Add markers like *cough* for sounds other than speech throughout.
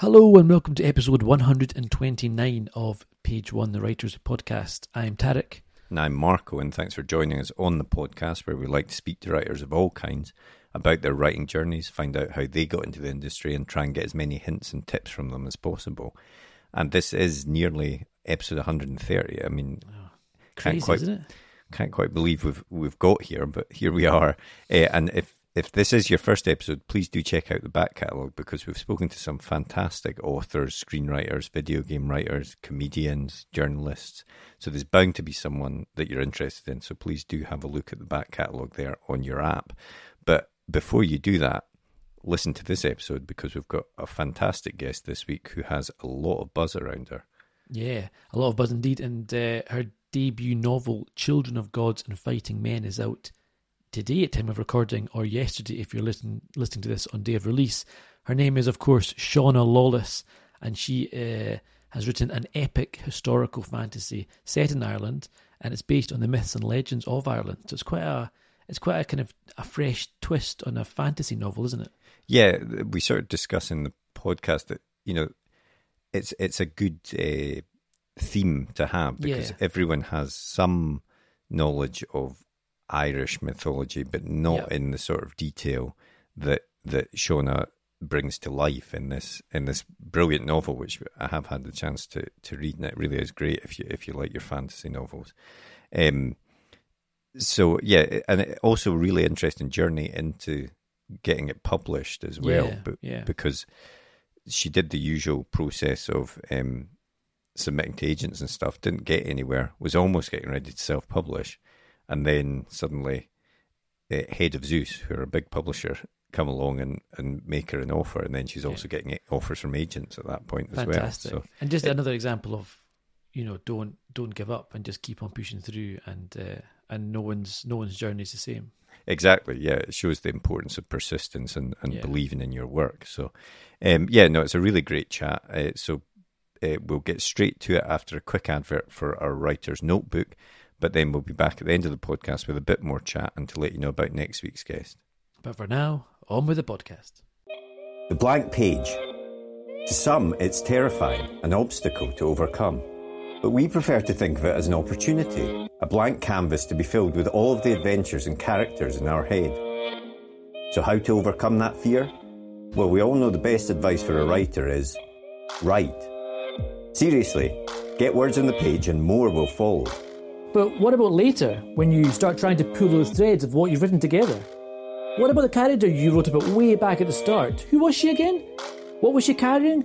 Hello and welcome to episode 129 of Page One, the Writers Podcast. I'm Tarek. And I'm Marco, and thanks for joining us on the podcast where we like to speak to writers of all kinds about their writing journeys, find out how they got into the industry, and try and get as many hints and tips from them as possible. And this is nearly episode 130. I mean, Oh, can't Crazy, quite isn't it? can't quite believe we've we've got here, but here we are. Uh, and if if this is your first episode, please do check out the back catalogue because we've spoken to some fantastic authors, screenwriters, video game writers, comedians, journalists. So there's bound to be someone that you're interested in. So please do have a look at the back catalogue there on your app. But before you do that, listen to this episode because we've got a fantastic guest this week who has a lot of buzz around her. Yeah, a lot of buzz indeed. And uh, her debut novel, Children of Gods and Fighting Men, is out today at time of recording, or yesterday if you're listening listening to this on day of release. Her name is, of course, Shauna Lawless, and she uh, has written an epic historical fantasy set in Ireland, and it's based on the myths and legends of Ireland. So it's quite a it's quite a kind of a fresh twist on a fantasy novel, isn't it? Yeah, we sort of discuss in the podcast that you know it's it's a good uh, theme to have because Yeah. everyone has some knowledge of Irish mythology, but not Yeah. in the sort of detail that that Shauna brings to life in this in this brilliant novel, which I have had the chance to to read, and it really is great if you if you like your fantasy novels. Um, so yeah, and it also really interesting journey into getting it published as well, Yeah, but, yeah. because she did the usual process of um, submitting to agents and stuff, didn't get anywhere, was almost getting ready to self publish, and then suddenly, uh, Head of Zeus, who are a big publisher, come along and, and make her an offer, and then she's also getting offers from agents at that point as well. So and just another example of, you know, don't don't give up and just keep on pushing through, and uh, and no one's no one's journey is the same. Exactly. Yeah, it shows the importance of persistence and, and Yeah. believing in your work. So, um, yeah, no, it's a really great chat. Uh, so, uh, we'll get straight to it after a quick advert for our writer's notebook, but then we'll be back at the end of the podcast with a bit more chat and to let you know about next week's guest. But for now, on with the podcast. The blank page. To some, it's terrifying, an obstacle to overcome. But we prefer to think of it as an opportunity, a blank canvas to be filled with all of the adventures and characters in our head. So, how to overcome that fear? Well, we all know the best advice for a writer is write. Seriously, get words on the page and more will follow. But what about later, when you start trying to pull those threads of what you've written together? What about the character you wrote about way back at the start? Who was she again? What was she carrying?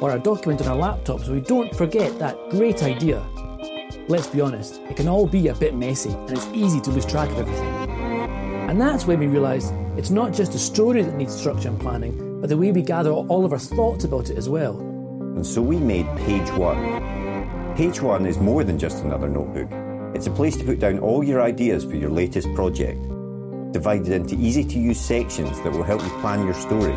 or a document on our laptop so we don't forget that great idea. Let's be honest, it can all be a bit messy and it's easy to lose track of everything. And that's when we realise it's not just the story that needs structure and planning, but the way we gather all of our thoughts about it as well. And so we made Page One. Page One is more than just another notebook. It's a place to put down all your ideas for your latest project, divided into easy to use sections that will help you plan your story,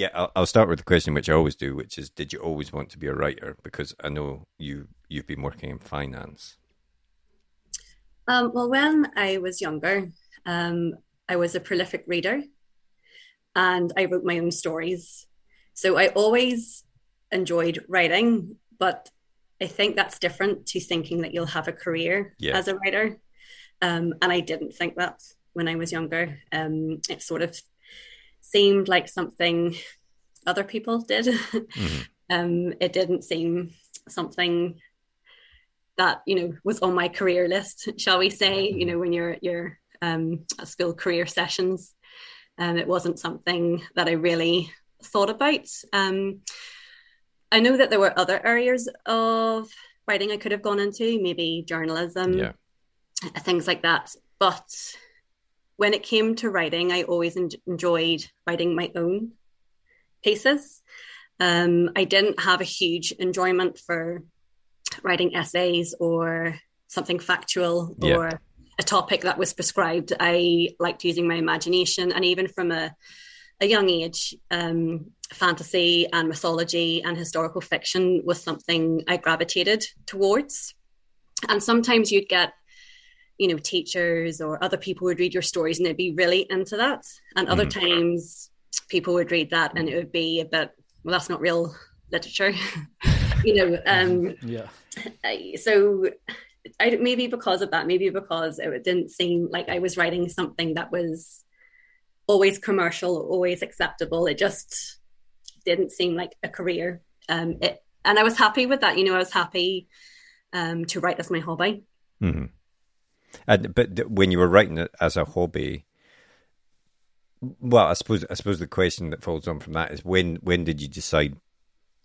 Yeah, I'll, I'll start with the question which I always do, which is, did you always want to be a writer? Because I know you you've been working in finance. Um, well, when I was younger, um, I was a prolific reader and I wrote my own stories. So I always enjoyed writing, but I think that's different to thinking that you'll have a career Yeah. as a writer. Um, and I didn't think that when I was younger. Um, it sort of seemed like something other people did. *laughs* um, it didn't seem something that you know was on my career list, shall we say? You know, when you're you're um, at school career sessions, um, it wasn't something that I really thought about. Um, I know that there were other areas of writing I could have gone into, maybe journalism, Yeah. things like that. But when it came to writing, I always en- enjoyed writing my own pieces. Um, I didn't have a huge enjoyment for writing essays or something factual Yeah. or a topic that was prescribed. I liked using my imagination, and even from a a young age, um, fantasy and mythology and historical fiction was something I gravitated towards. And sometimes you'd get, you know, teachers or other people would read your stories and they'd be really into that. And other times people would read that and it would be a bit, well, that's not real literature. *laughs* you know, um, Yeah. So I, maybe because of that, maybe because it didn't seem like I was writing something that was always commercial, always acceptable. It just didn't seem like a career. Um, it, and I was happy with that. You know, I was happy um, to write as my hobby. hmm And but when you were writing it as a hobby, well, I suppose I suppose the question that follows on from that is when when did you decide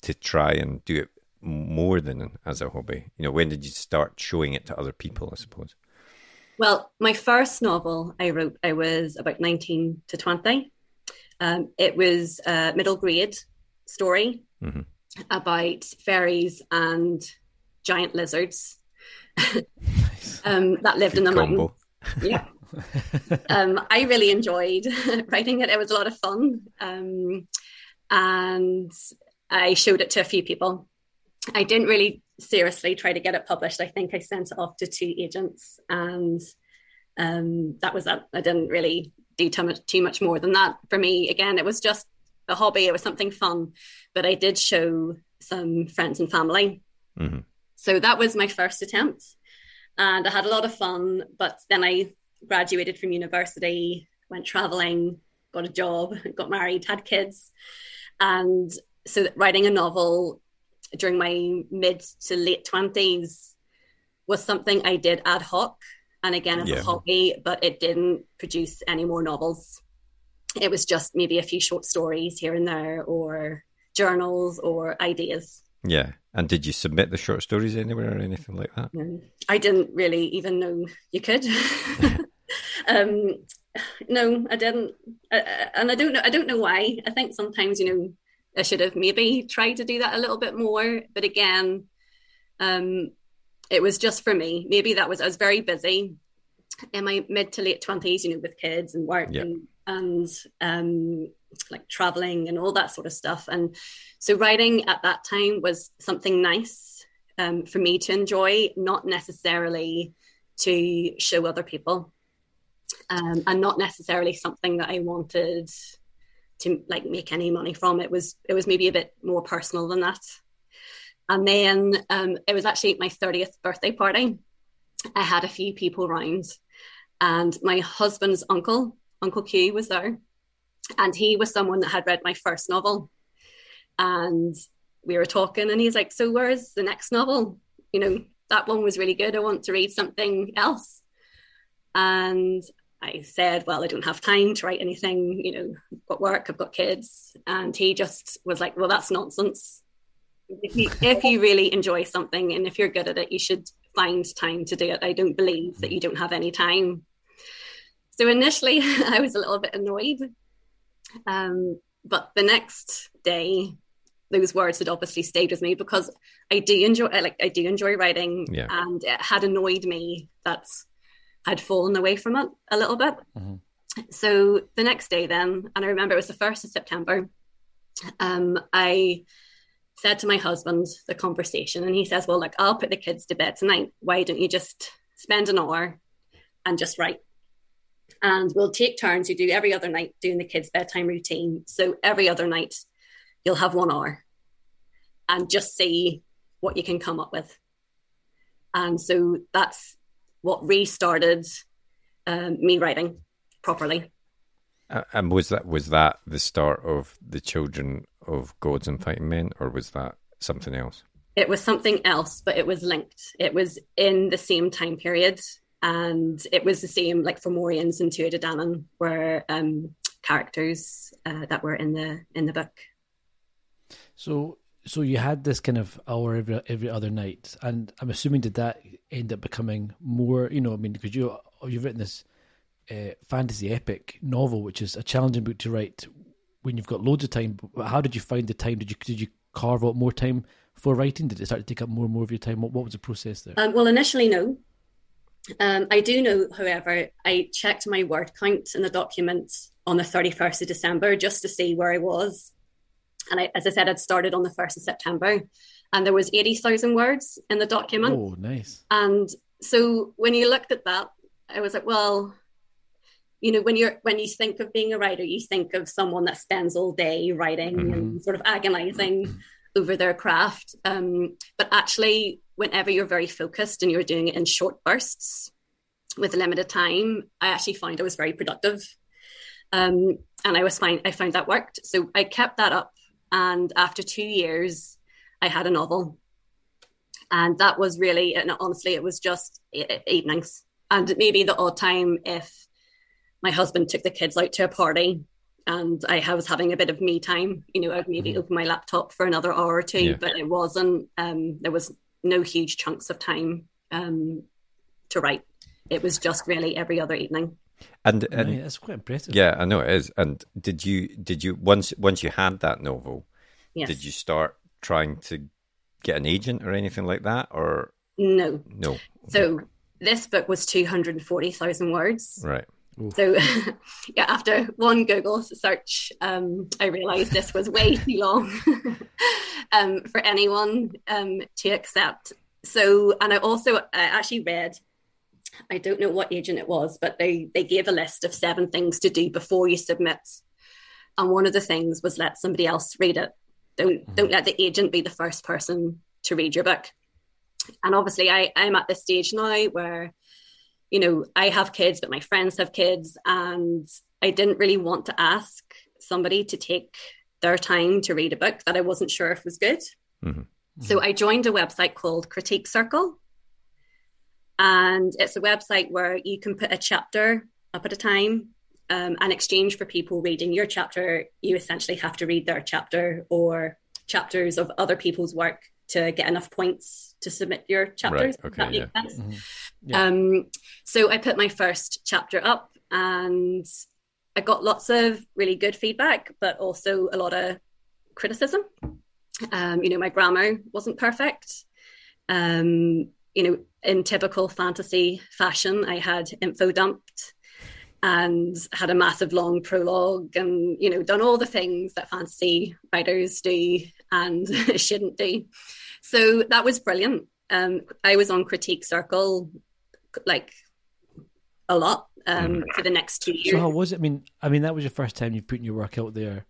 to try and do it more than as a hobby? You know, when did you start showing it to other people? I suppose. Well, my first novel I wrote, I was about 19 to 20. Um, it was a middle grade story Mhm. about fairies and giant lizards *laughs* um, that lived in the mountain. Combo. Yeah. um, I really enjoyed *laughs* writing it. It was a lot of fun. Um, and I showed it to a few people. I didn't really seriously try to get it published. I think I sent it off to two agents, and um, that was it. I didn't really do too much, too much more than that. For me, again, it was just a hobby. It was something fun, but I did show some friends and family. Mhm. So that was my first attempt, and I had a lot of fun. But then I graduated from university, went traveling, got a job, got married, had kids, and so writing a novel during my mid to late twenties was something I did ad hoc and again as Yeah. a hobby, but it didn't produce any more novels. It was just maybe a few short stories here and there, or journals, or ideas. Yeah. And did you submit the short stories anywhere or anything like that? Um, I didn't really even know you could. *laughs* um, no, I didn't, uh, and I don't know. I don't know why. I think sometimes you know I should have maybe tried to do that a little bit more, but again, um, it was just for me. Maybe that was I was very busy in my mid to late twenties, you know, with kids and work Yeah. and and um, like traveling and all that sort of stuff. And so writing at that time was something nice um, for me to enjoy, not necessarily to show other people, um, and not necessarily something that I wanted to like make any money from. It was it was maybe a bit more personal than that. And then um, it was actually my thirtieth birthday party. I had a few people round, and my husband's uncle, Uncle Q, was there, and he was someone that had read my first novel, and we were talking, and he's like, "So where's the next novel? You know, that one was really good. I want to read something else." And I said, "Well, I don't have time to write anything. You know, I've got work, I've got kids," and he just was like, "Well, that's nonsense." If you, if you really enjoy something and if you're good at it, you should find time to do it. I don't believe that you don't have any time. So initially, *laughs* I was a little bit annoyed. Um, but the next day, those words had obviously stayed with me because I do enjoy, like, I do enjoy writing, Yeah. and it had annoyed me that I'd fallen away from it a little bit. So the next day, then, and I remember it was the first of September. Um, I said to my husband the conversation, and he says, "Well, look, I'll put the kids to bed tonight. Why don't you just spend an hour and just write?" And we'll take turns. You do every other night doing the kids' bedtime routine. So every other night, you'll have one hour and just see what you can come up with. And so that's what restarted um, me writing properly. Uh, and was that was that the start of the Children of Gods and Fighting Men, or was that something else? It was something else, but it was linked. It was in the same time period, and it was the same. Like Fomorians and Tuatha Danann were um, characters uh, that were in the in the book. So, so you had this kind of hour every every other night, and I'm assuming did that end up becoming more? You know, I mean, because you you've written this uh, fantasy epic novel, which is a challenging book to write when you've got loads of time. But how did you find the time? Did you did you carve out more time for writing? Did it start to take up more and more of your time? What, what was the process there? Um, well, initially, no. Um, I do know, however, I checked my word count in the document on the 31st of December just to see where I was. And I, as I said, I'd started on the 1st of September and there was 80,000 words in the document. Oh, nice. And so when you looked at that, I was like, well, you know, when you're when you think of being a writer, you think of someone that spends all day writing mm-hmm. and sort of agonizing over their craft. Um, but actually, whenever you're very focused and you're doing it in short bursts with a limited time, I actually find I was very productive. Um, and I was fine. I found that worked. So I kept that up. And after two years, I had a novel. And that was really, and honestly, it was just evenings and maybe the odd time if my husband took the kids out to a party and I was having a bit of me time, you know, I'd maybe mm-hmm. open my laptop for another hour or two, yeah. but it wasn't, um, there was no huge chunks of time um, to write. It was just really every other evening. And, and yeah, that's quite impressive. Yeah, I know it is. And did you did you once once you had that novel, yes. did you start trying to get an agent or anything like that, or no? No. So this book was two hundred and forty thousand words. Right. So, *laughs* yeah, after one Google search, um, I realised this was way too long *laughs* um, for anyone um, to accept. So, and I also I actually read, I don't know what agent it was, but they they gave a list of seven things to do before you submit, and one of the things was let somebody else read it. Don't mm-hmm. don't let the agent be the first person to read your book. And obviously, I I'm at this stage now where you know, I have kids, but my friends have kids. And I didn't really want to ask somebody to take their time to read a book that I wasn't sure if was good. Mm-hmm. So I joined a website called Critique Circle. And it's a website where you can put a chapter up at a time. Um, and exchange for people reading your chapter, you essentially have to read their chapter or chapters of other people's work to get enough points to submit your chapters. Right. Okay, yeah. Mm-hmm. yeah. Um, so I put my first chapter up and I got lots of really good feedback, but also a lot of criticism. Um, you know, my grammar wasn't perfect. Um, you know, in typical fantasy fashion, I had info dumped and had a massive long prologue and, you know, done all the things that fantasy writers do and *laughs* shouldn't do. So that was brilliant. Um, I was on Critique Circle like a lot um, mm. for the next two years. So how was it? I mean, I mean that was your first time you've put your work out there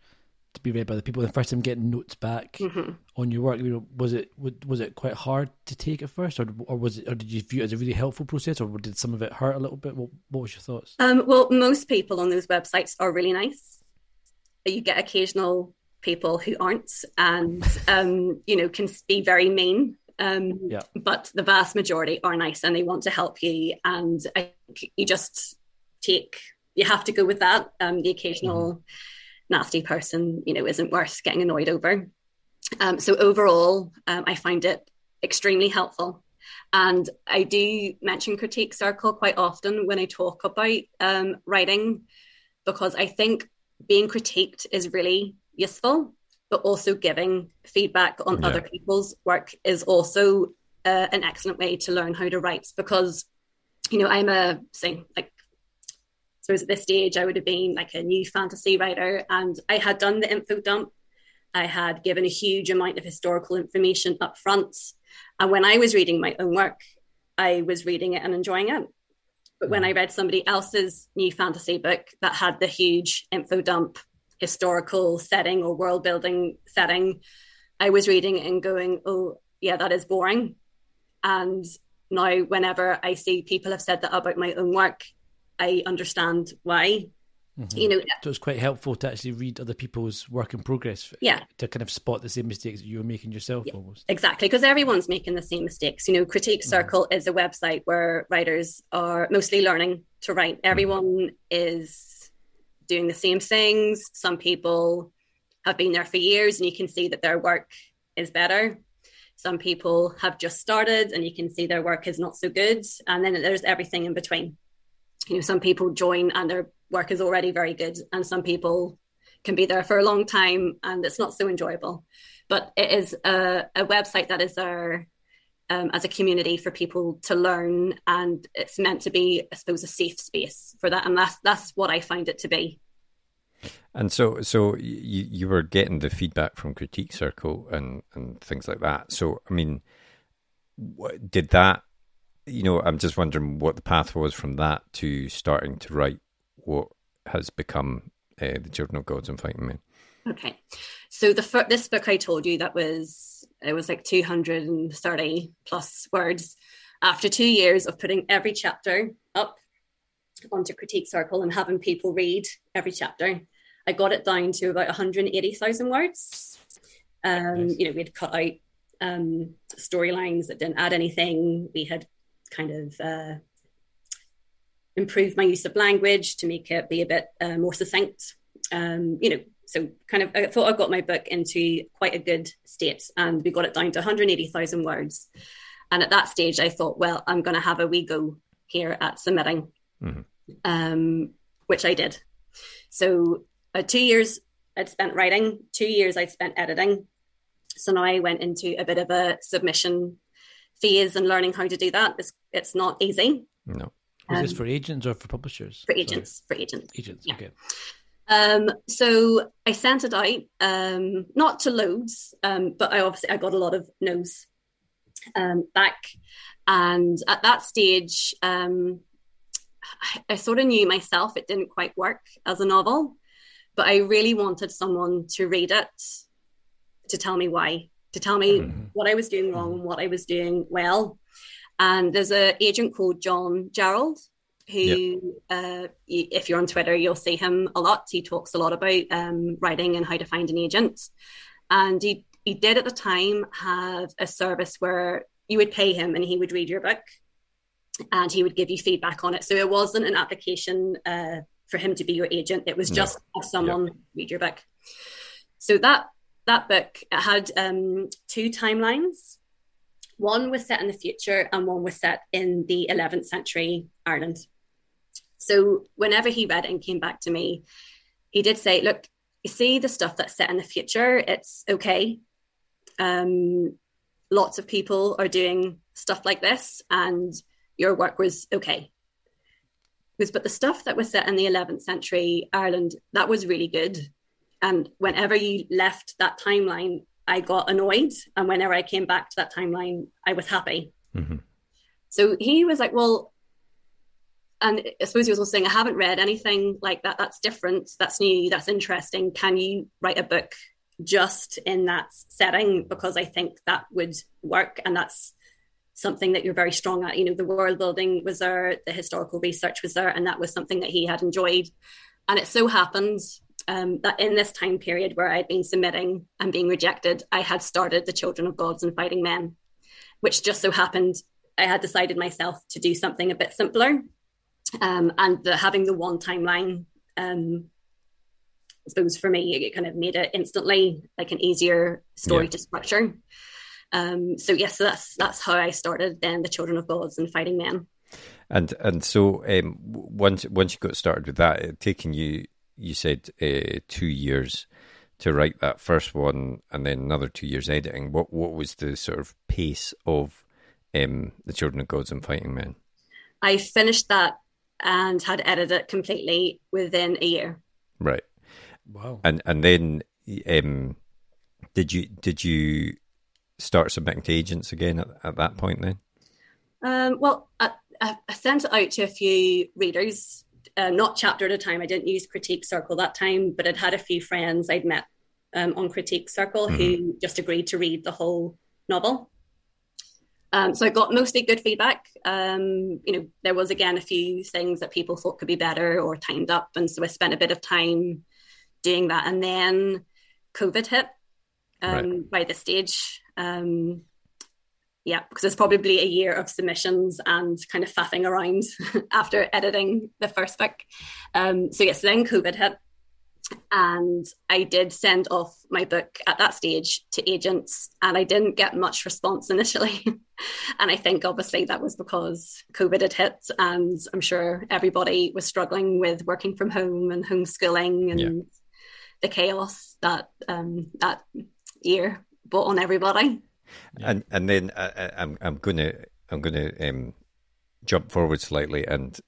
to be read by the people. The first time getting notes back mm-hmm. on your work, You know, was it was it quite hard to take at first, or or was it, or did you view it as a really helpful process, or did some of it hurt a little bit? What, what was your thoughts? Um, well, most people on those websites are really nice. You get occasional people who aren't, and um, you know can be very mean. Um, yeah. But the vast majority are nice and they want to help you, and I, you just take. You have to go with that. Um, the occasional mm-hmm. nasty person, you know, isn't worth getting annoyed over. Um, so overall, um, I find it extremely helpful. And I do mention Critique Circle quite often when I talk about um, writing, because I think being critiqued is really useful, but also giving feedback on yeah. other people's work is also uh, an excellent way to learn how to write because, you know, I'm a, say, like, so at this stage, I would have been like a new fantasy writer and I had done the info dump. I had given a huge amount of historical information up front. And when I was reading my own work, I was reading it and enjoying it. But when. I read somebody else's new fantasy book that had the huge info dump historical setting or world building setting, I was reading and going, oh, yeah, that is boring. And now, whenever I see people have said that about my own work, I understand why. Mm-hmm. You know, so it's quite helpful to actually read other people's work in progress. Yeah, to kind of spot the same mistakes that you were making yourself, yeah, almost. Exactly, because everyone's making the same mistakes. You know, Critique mm-hmm. Circle mm-hmm. is a website where writers are mostly learning to write. Mm-hmm. Everyone mm-hmm. is doing the same things. Some people have been there for years, and you can see that their work is better. Some people have just started, and you can see their work is not so good. And then there's everything in between you know some people join and their work is already very good and some people can be there for a long time and it's not so enjoyable but it is a, a website that is there um, as a community for people to learn and it's meant to be i suppose a safe space for that. And that's that's what i find it to be. And so so you, you were getting the feedback from critique circle and and things like that. So i mean did that you know, I'm just wondering what the path was from that to starting to write what has become uh, the Children of Gods and Fighting Men. Okay, so the fir- this book I told you that was it was like 230 plus words. After two years of putting every chapter up onto Critique Circle and having people read every chapter, I got it down to about 180,000 words. Um, nice. You know, we had cut out um, storylines that didn't add anything. We had kind of uh, improve my use of language to make it be a bit uh, more succinct. Um, you know, so kind of I thought I got my book into quite a good state, and we got it down to 180,000 words. And at that stage, I thought, well, I'm going to have a wee go here at submitting, mm-hmm. um, which I did. So uh, two years I'd spent writing, two years I'd spent editing. So now I went into a bit of a submission phase and learning how to do that. It's, it's not easy. No. Is um, this for agents or for publishers? For agents. Sorry. For agents. Agents. Yeah. Okay. Um, so I sent it out, um, not to loads, um, but I obviously I got a lot of no's um, back, and at that stage, um, I, I sort of knew myself it didn't quite work as a novel, but I really wanted someone to read it to tell me why to tell me mm-hmm. what I was doing wrong and what I was doing well. And there's an agent called John Jarrold who, yep. uh, if you're on Twitter, you'll see him a lot. He talks a lot about um, writing and how to find an agent. And he, he did at the time have a service where you would pay him and he would read your book and he would give you feedback on it. So it wasn't an application uh, for him to be your agent, it was just no. someone yep. read your book. So that that book had um, two timelines. One was set in the future, and one was set in the 11th century Ireland. So whenever he read it and came back to me, he did say, "Look, you see the stuff that's set in the future. It's okay. Um, lots of people are doing stuff like this, and your work was okay." Was but the stuff that was set in the 11th century Ireland that was really good and whenever you left that timeline, I got annoyed. And whenever I came back to that timeline, I was happy. Mm-hmm. So he was like, well, and I suppose he was also saying, I haven't read anything like that. That's different. That's new. That's interesting. Can you write a book just in that setting? Because I think that would work. And that's something that you're very strong at. You know, the world building was there, the historical research was there, and that was something that he had enjoyed. And it so happened um, that in this time period where I'd been submitting and being rejected, I had started the Children of Gods and Fighting Men, which just so happened I had decided myself to do something a bit simpler. Um, and the, having the one timeline, um, I suppose for me, it kind of made it instantly like an easier story yeah. to structure. Um, so yes, so that's that's how I started then the Children of Gods and Fighting Men. And and so um, once once you got started with that, it taking you you said uh, two years to write that first one, and then another two years editing. What what was the sort of pace of um, the Children of Gods and Fighting Men? I finished that and had edited it completely within a year. Right. Wow. And and then um, did you did you start submitting to agents again at, at that point then? Um, well, I, I, sent it out to a few readers uh, not chapter at a time. I didn't use Critique Circle that time, but I'd had a few friends I'd met um, on Critique Circle mm-hmm. who just agreed to read the whole novel. Um, so I got mostly good feedback. Um, you know, there was again a few things that people thought could be better or timed up, and so I spent a bit of time doing that. And then COVID hit um, right. by this stage. Um, yeah, because it's probably a year of submissions and kind of faffing around *laughs* after editing the first book. Um, so yes, then COVID hit, and I did send off my book at that stage to agents, and I didn't get much response *laughs* initially. and I think obviously that was because COVID had hit, and I'm sure everybody was struggling with working from home and homeschooling and yeah. the chaos that um, that year brought on everybody. And and then I, uh, uh, I'm I'm gonna I'm gonna um, jump forward slightly and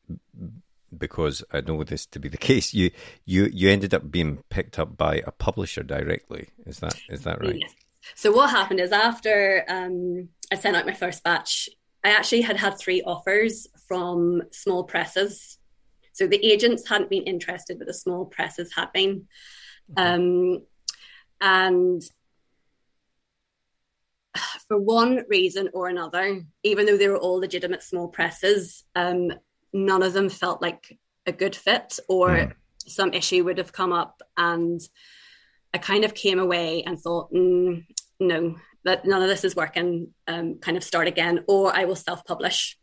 because I know this to be the *laughs* case. You you you ended up being picked up by a publisher directly. Is that is that right? Yes. So what happened is after um, I sent out my first batch, I actually had had three offers from small presses. So the agents hadn't been interested, but the small presses had been. Um, and *sighs* for one reason or another, even though they were all legitimate small presses, um, none of them felt like a good fit or mm. some issue would have come up. And i kind of came away and thought mm, no that none of this is working um, kind of start again or i will self-publish.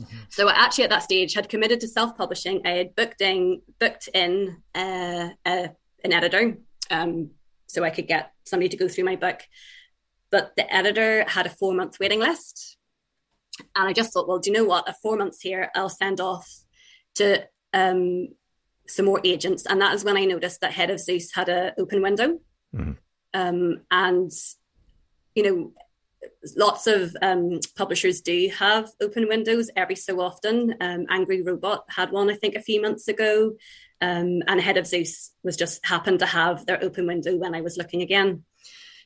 Mm-hmm. so i actually at that stage had committed to self-publishing. I had booked in booked in uh, uh, an editor um, so i could get somebody to go through my book. But the editor had a four month waiting list and I just thought, well, do you know what? A four months here, I'll send off to um, some more agents. And that is when I noticed that Head of Zeus had an open window. Mm-hmm. Um, and, you know, lots of um, publishers do have open windows every so often. Um, Angry Robot had one, I think, a few months ago. Um, and Head of Zeus was just happened to have their open window when I was looking again.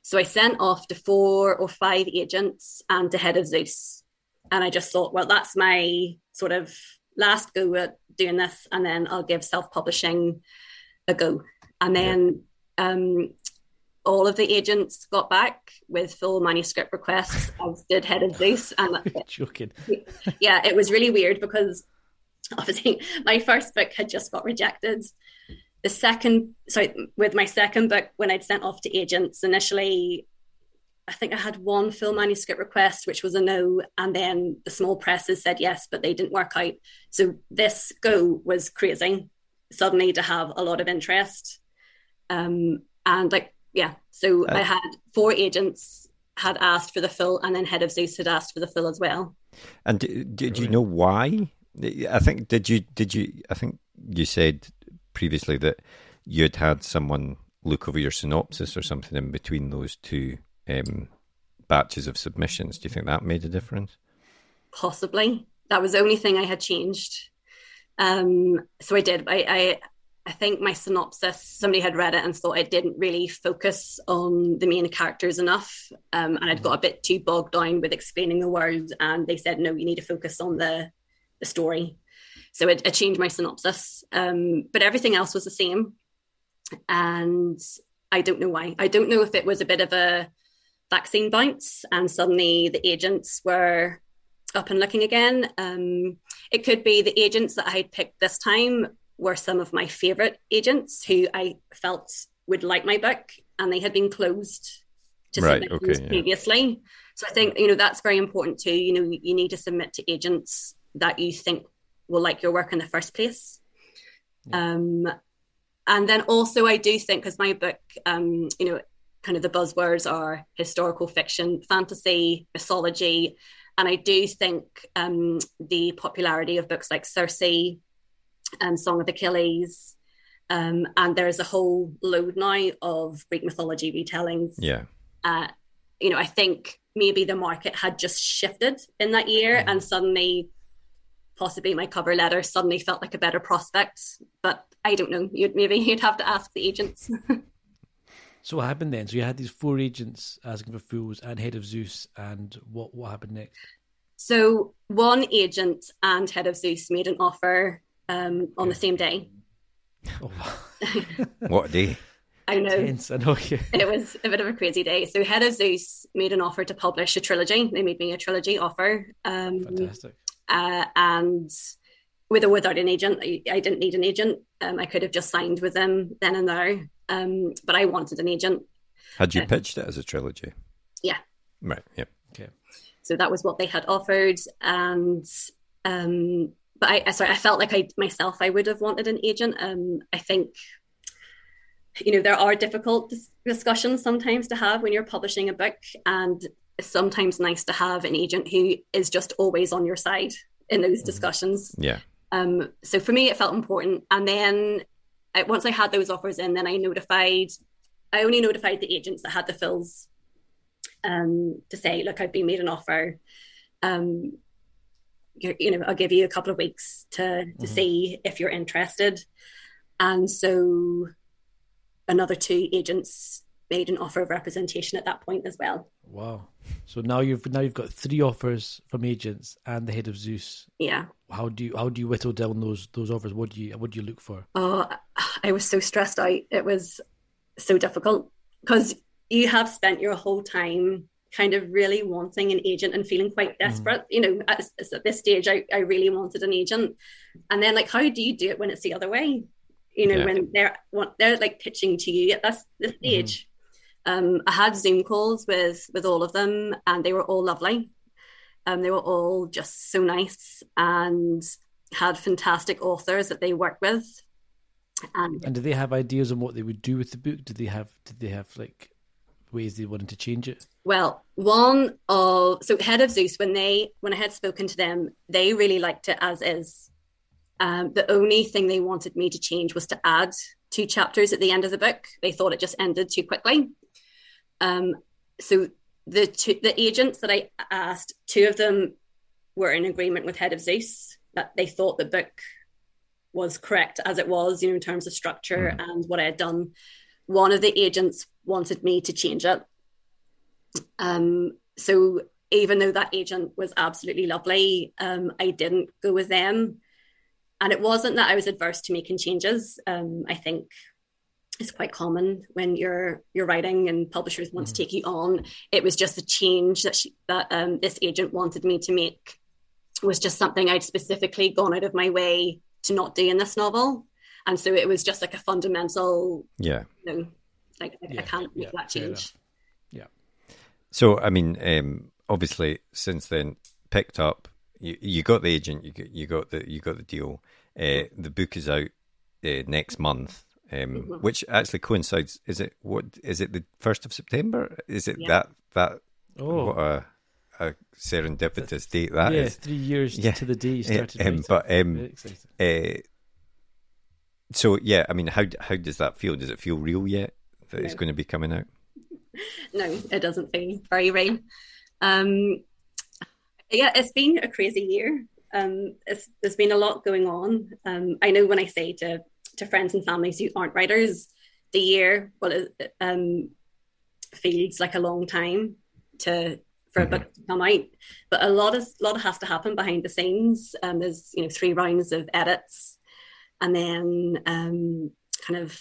So I sent off to four or five agents and to Head of Zeus and I just thought, well, that's my sort of last go at doing this, and then I'll give self publishing a go. And then yeah. um, all of the agents got back with full manuscript requests, as did Head of Zeus. And *laughs* joking. *laughs* yeah, it was really weird because obviously my first book had just got rejected. The second, sorry, with my second book, when I'd sent off to agents, initially I think I had one full manuscript request, which was a no, and then the small presses said yes, but they didn't work out. So this go was crazy. Suddenly to have a lot of interest, um, and like yeah, so uh, I had four agents had asked for the full, and then head of Zeus had asked for the full as well. And did, did you know why? I think did you did you I think you said previously that you'd had someone look over your synopsis or something in between those two um, batches of submissions. Do you think that made a difference? Possibly. That was the only thing I had changed. Um, so I did. I, I, I think my synopsis. Somebody had read it and thought I didn't really focus on the main characters enough, um, and I'd got a bit too bogged down with explaining the world. And they said, no, you need to focus on the the story. So it changed my synopsis, um, but everything else was the same. And I don't know why. I don't know if it was a bit of a vaccine bounce and suddenly the agents were up and looking again. Um, it could be the agents that I had picked this time were some of my favorite agents who I felt would like my book and they had been closed to right, submissions okay, previously. Yeah. So I think, you know, that's very important too. You know, you need to submit to agents that you think will like your work in the first place. Yeah. Um, and then also I do think because my book, um, you know, kind of the buzzwords are historical fiction, fantasy, mythology. And I do think um, the popularity of books like Circe and Song of Achilles, um, and there's a whole load now of Greek mythology retellings. Yeah. Uh, you know, I think maybe the market had just shifted in that year, mm. and suddenly, possibly my cover letter suddenly felt like a better prospect. But I don't know. You'd maybe you'd have to ask the agents. *laughs* So what happened then? So you had these four agents asking for fools and head of Zeus, and what what happened next? So one agent and head of Zeus made an offer um, on the same day. Oh, *laughs* What a day. I know tense. I know. Yeah. it was a bit of a crazy day. So Head of Zeus made an offer to publish a trilogy. They made me a trilogy offer. Um, Fantastic. uh, and with or without an agent, I, I didn't need an agent. Um, I could have just signed with them then and there. Um, but I wanted an agent. Had you pitched it as a trilogy? Yeah. Right. Yeah. Okay. So that was what they had offered. And um, but I, I sorry, I felt like I myself I would have wanted an agent. Um, I think you know there are difficult dis- discussions sometimes to have when you're publishing a book, and it's sometimes nice to have an agent who is just always on your side in those discussions. Yeah. Um, so for me, it felt important. And then I, once I had those offers in, then I notified, I only notified the agents that had the fills um, to say, look, I've been made an offer. Um, you, you know, I'll give you a couple of weeks to to see if you're interested. And so another two agents made an offer of representation at that point as well. Wow. So now you've now you've got three offers from agents and the head of Zeus. Yeah. How do you how do you whittle down those those offers? What do you what do you look for? Oh, I was so stressed out. It was so difficult because you have spent your whole time kind of really wanting an agent and feeling quite desperate. You know, at, at this stage, I, I really wanted an agent. And then, like, how do you do it when it's the other way? You know, Yeah. when they're want, they're like pitching to you at this, this stage. Um, I had Zoom calls with with all of them, and they were all lovely. Um, they were all just so nice and had fantastic authors that they work with. And And did they have ideas on what they would do with the book? Did they have did they have like ways they wanted to change it? Well, one of so head of Zeus when they when I had spoken to them, they really liked it as is. Um, the only thing they wanted me to change was to add two chapters at the end of the book. They thought it just ended too quickly. Um, so the two, the agents that I asked, two of them were in agreement with head of Zeus that they thought the book was correct as it was, you know, in terms of structure and what I had done. One of the agents wanted me to change it. Um, so even though that agent was absolutely lovely, um, I didn't go with them. And it wasn't that I was adverse to making changes. Um, I think it's quite common when you're you're writing and publishers want to take you on. It was just a change that she, that um, this agent wanted me to make was just something I'd specifically gone out of my way to not do in this novel. And so it was just like a fundamental, Yeah. you know, like I- I can't make yeah, that change. Yeah. So, I mean, um, obviously, since then, picked up. You, you got the agent. You got, you got the you got the deal. Uh, the book is out uh, next month, um, Mm-hmm. which actually coincides. Is it what? Is it the first of September? Is it Yeah. that that? Oh. What a, a serendipitous date that yeah, is. three years Yeah. to the day you started. um, but, um, Uh, so yeah, I mean, how how does that feel? Does it feel real yet that it's going to be coming out? *laughs* no, it doesn't feel very real. Um, yeah, it's been a crazy year. Um, it's, there's been a lot going on. Um, I know when I say to to friends and families who aren't writers, the year well it um, feels like a long time to for a book to come out, but a lot of a lot has to happen behind the scenes. Um, there's you know three rounds of edits, and then um, kind of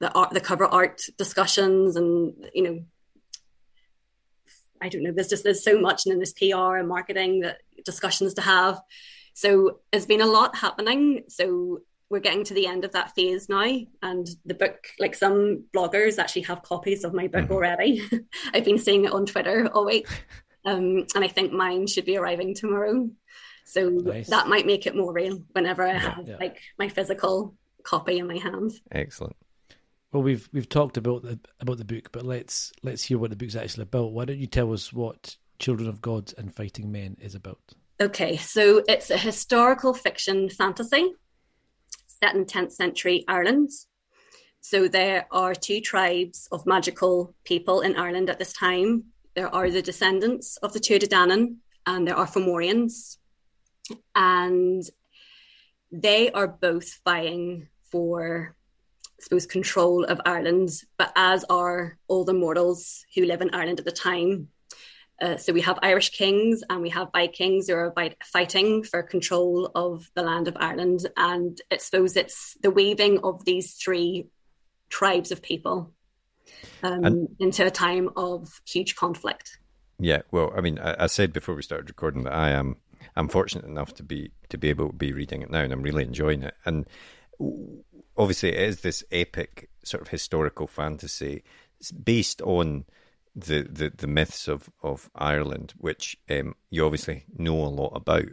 the art, the cover art discussions, and you know I don't know. There's just there's so much, and then there's PR and marketing that discussions to have. So there's been a lot happening. So we're getting to the end of that phase now, and the book, like some bloggers, actually have copies of my book already. *laughs* I've been seeing it on Twitter all week, *laughs* um, and I think mine should be arriving tomorrow. So Nice. that might make it more real whenever I have Yeah. like my physical copy in my hand. Excellent. Well, we've we've talked about the about the book, but let's let's hear what the book's actually about. Why don't you tell us what Children of God and Fighting Men is about? Okay, so it's a historical fiction fantasy set in 10th century Ireland. So there are two tribes of magical people in Ireland at this time. There are the descendants of the Tuatha Danann and there are Fomorians. And they are both vying for, I suppose, control of Ireland, but as are all the mortals who live in Ireland at the time. Uh, so we have Irish kings and we have Vikings who are fighting for control of the land of Ireland. And I suppose it's the weaving of these three tribes of people um, and, into a time of huge conflict. Yeah, well, I mean, I, I, said before we started recording that I am I'm fortunate enough to be to be able to be reading it now, and I'm really enjoying it. And obviously, it is this epic sort of historical fantasy it's based on the, the, the myths of, of Ireland, which um, you obviously know a lot about.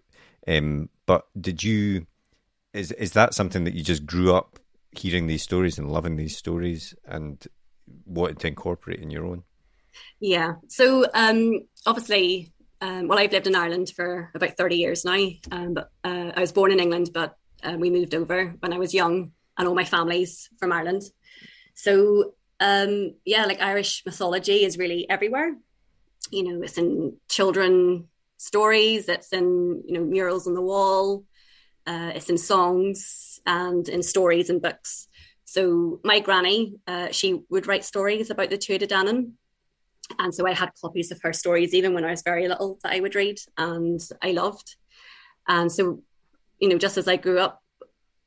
Um, but did you is is that something that you just grew up hearing these stories and loving these stories and wanted to incorporate in your own? Yeah. So um, obviously, um, well, I've lived in Ireland for about thirty years now. Um, but uh, I was born in England, but uh, we moved over when I was young, and all my family's from Ireland. So um, yeah, like Irish mythology is really everywhere. You know, it's in children stories, it's in you know murals on the wall, uh, it's in songs and in stories and books. So my granny, uh, she would write stories about the Tuatha Dé Danann. And so I had copies of her stories even when I was very little that I would read and I loved. And so, you know, just as I grew up,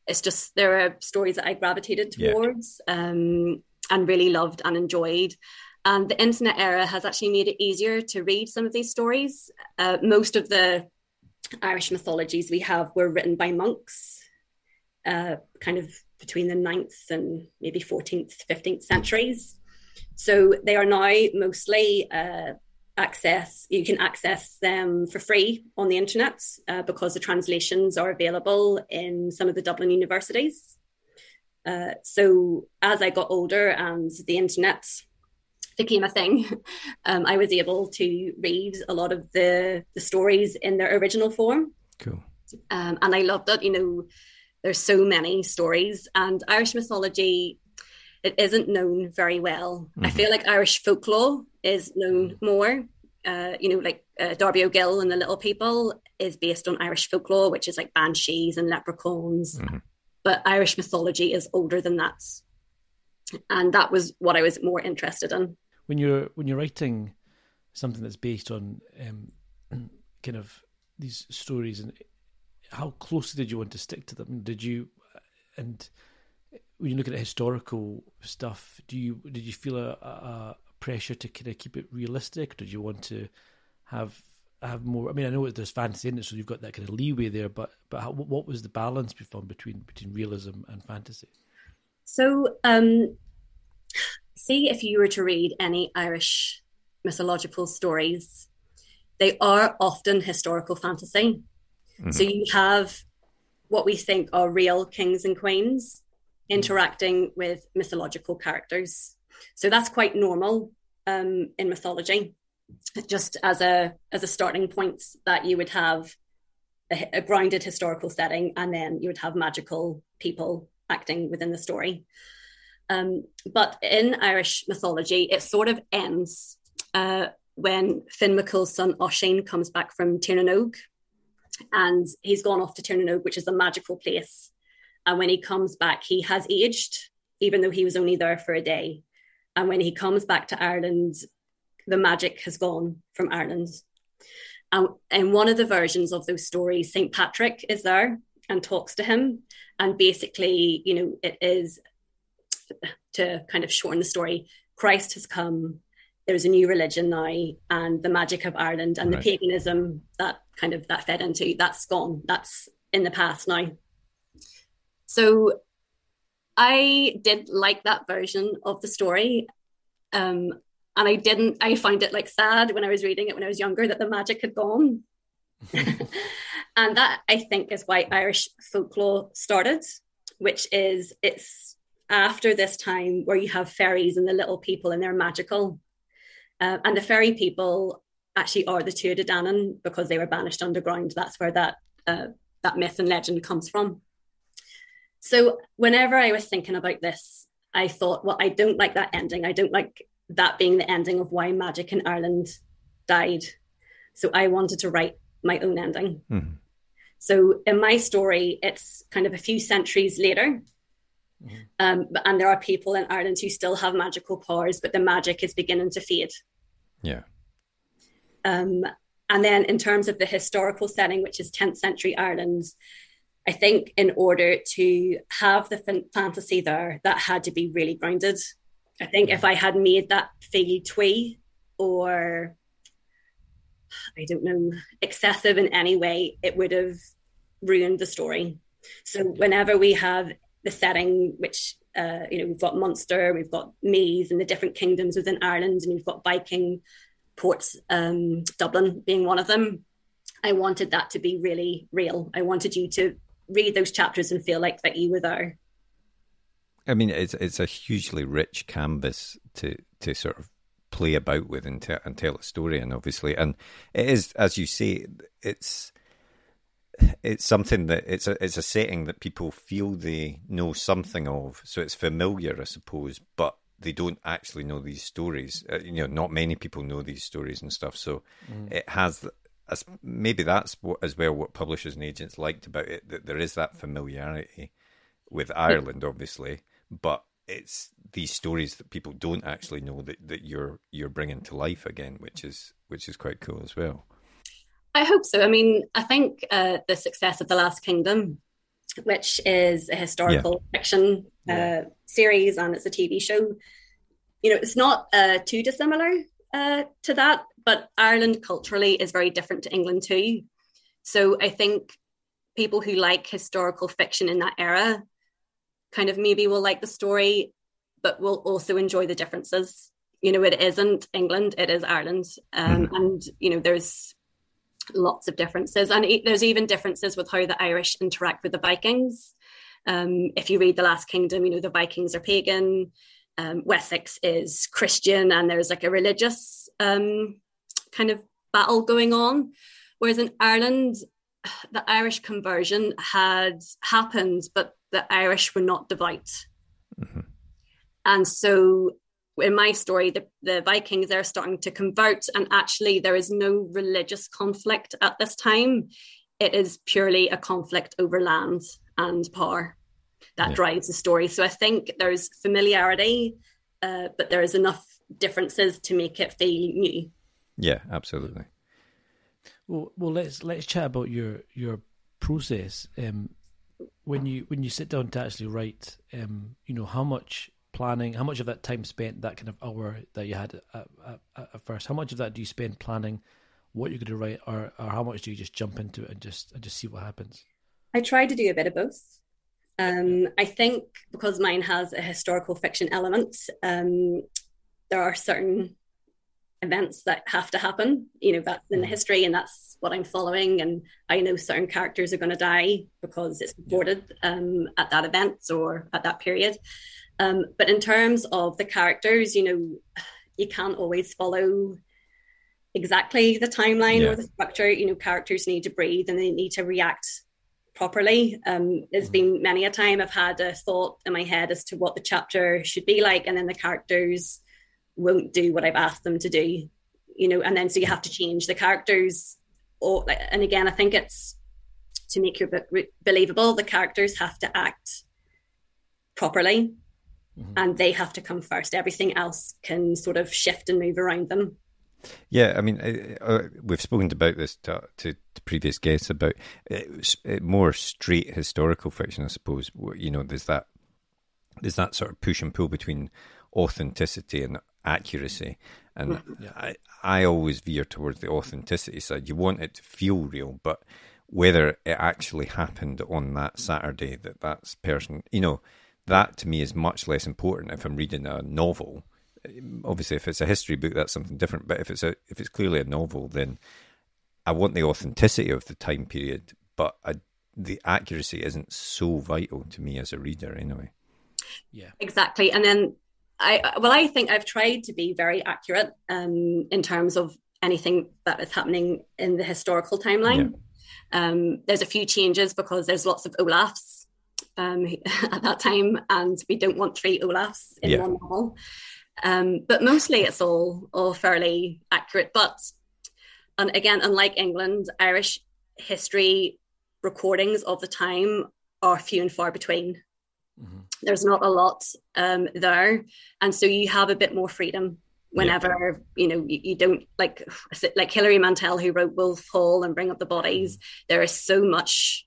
it's just there are stories that I gravitated towards. Yeah. Um, and really loved and enjoyed. And the internet era has actually made it easier to read some of these stories. Uh, most of the Irish mythologies we have were written by monks, uh, kind of between the 9th and maybe 14th, 15th centuries. So they are now mostly uh, access, you can access them for free on the internet uh, because the translations are available in some of the Dublin universities. Uh, so as I got older and the internet became a thing, *laughs* um, I was able to read a lot of the the stories in their original form. Cool. Um, and I loved it. You know, there's so many stories, and Irish mythology it isn't known very well. Mm-hmm. I feel like Irish folklore is known more. Uh, you know, like uh, Darby O'Gill and the Little People is based on Irish folklore, which is like banshees and leprechauns, mm-hmm but Irish mythology is older than that. And that was what I was more interested in. When you're when you're writing something that's based on um, *clears throat* kind of these stories, and how closely did you want to stick to them? Did you and when you look at historical stuff, do you did you feel a, a pressure to kind of keep it realistic? Did you want to have have more. I mean, I know there's fantasy in it, so you've got that kind of leeway there. But but how, what was the balance between between between realism and fantasy? So, um, see if you were to read any Irish mythological stories, they are often historical fantasy. Mm-hmm. So you have what we think are real kings and queens interacting with mythological characters. So that's quite normal um, in mythology just as a as a starting point that you would have a, a, grounded historical setting and then you would have magical people acting within the story um, but in irish mythology it sort of ends uh, when finn mccool's son oisin comes back from Tir and he's gone off to Tir which is a magical place and when he comes back he has aged even though he was only there for a day and when he comes back to ireland the magic has gone from Ireland. And in one of the versions of those stories, St. Patrick is there and talks to him. And basically, you know, it is to kind of shorten the story Christ has come. There's a new religion now, and the magic of Ireland and right. the paganism that kind of that fed into that's gone. That's in the past now. So I did like that version of the story. Um, and I didn't, I find it like sad when I was reading it when I was younger that the magic had gone. *laughs* and that I think is why Irish folklore started, which is it's after this time where you have fairies and the little people and they're magical. Uh, and the fairy people actually are the Tuatha Dé Danann because they were banished underground. That's where that uh, that myth and legend comes from. So whenever I was thinking about this, I thought, well, I don't like that ending. I don't like that being the ending of why magic in Ireland died. So I wanted to write my own ending. Mm-hmm. So in my story, it's kind of a few centuries later. Mm-hmm. Um, and there are people in Ireland who still have magical powers, but the magic is beginning to fade. Yeah. Um, and then in terms of the historical setting, which is 10th century Ireland, I think in order to have the fantasy there, that had to be really grounded. I think if I had made that feel twee or I don't know, excessive in any way, it would have ruined the story. So whenever we have the setting, which uh, you know, we've got Munster, we've got Meath, and the different kingdoms within Ireland, and we've got Viking ports, um, Dublin being one of them. I wanted that to be really real. I wanted you to read those chapters and feel like that you were there. I mean, it's it's a hugely rich canvas to to sort of play about with and, and tell a story, and obviously, and it is as you say, it's it's something that it's a it's a setting that people feel they know something of, so it's familiar, I suppose, but they don't actually know these stories. Uh, you know, not many people know these stories and stuff. So mm. it has as maybe that's what, as well what publishers and agents liked about it that there is that familiarity with Ireland, obviously, but it's these stories that people don't actually know that, that you're you're bringing to life again, which is which is quite cool as well. I hope so. I mean, I think uh, the success of The Last Kingdom, which is a historical yeah. fiction uh, yeah. series and it's a TV show, you know, it's not uh, too dissimilar uh, to that, but Ireland culturally is very different to England too. So I think people who like historical fiction in that era kind of maybe will like the story, but will also enjoy the differences. You know, it isn't England, it is Ireland. Um, mm-hmm. And, you know, there's lots of differences. And there's even differences with how the Irish interact with the Vikings. Um, if you read The Last Kingdom, you know, the Vikings are pagan, um, Wessex is Christian, and there's like a religious um, kind of battle going on. Whereas in Ireland, the Irish conversion had happened, but the Irish were not devout. Mm-hmm. And so in my story, the, the Vikings are starting to convert, and actually, there is no religious conflict at this time. It is purely a conflict over land and power that yeah. drives the story. So I think there's familiarity, uh, but there is enough differences to make it feel new. Yeah, absolutely. Well, well, let's let's chat about your your process. Um, when you when you sit down to actually write, um, you know how much planning, how much of that time spent, that kind of hour that you had at, at, at first, how much of that do you spend planning what you're going to write, or, or how much do you just jump into it and just and just see what happens? I try to do a bit of both. Um, I think because mine has a historical fiction element, um, there are certain events that have to happen. You know, that's in the mm. history, and that's what I'm following. And I know certain characters are going to die because it's reported um, at that event or at that period. Um, but in terms of the characters, you know, you can't always follow exactly the timeline yeah. or the structure. You know, characters need to breathe and they need to react properly. Um, there's mm-hmm. been many a time I've had a thought in my head as to what the chapter should be like, and then the characters won't do what I've asked them to do. You know, and then so you have to change the characters. Or, and again, I think it's to make your book re- believable. The characters have to act properly mm-hmm. and they have to come first. Everything else can sort of shift and move around them. Yeah, I mean, uh, uh we've spoken about this to, to, to previous guests about uh, uh, more straight historical fiction, I suppose. You know, there's that there's that sort of push and pull between authenticity and accuracy, and mm-hmm. I I always veer towards the authenticity side. You want it to feel real, but whether it actually happened on that Saturday that that person, you know, that to me is much less important if I'm reading a novel. Obviously, if it's a history book, that's something different. But if it's a if it's clearly a novel, then I want the authenticity of the time period, but I, the accuracy isn't so vital to me as a reader, anyway. Yeah, exactly. And then I well, I think I've tried to be very accurate um, in terms of anything that is happening in the historical timeline. Yeah. Um, there's a few changes because there's lots of Olafs um, *laughs* at that time, and we don't want three Olafs in yeah. one novel. Um, but mostly it's all all fairly accurate. But and again, unlike England, Irish history recordings of the time are few and far between. Mm-hmm. There's not a lot um, there, and so you have a bit more freedom whenever yeah. you know you, you, don't like *sighs* like Hilary Mantel who wrote Wolf Hall and Bring Up the Bodies. Mm-hmm. There is so much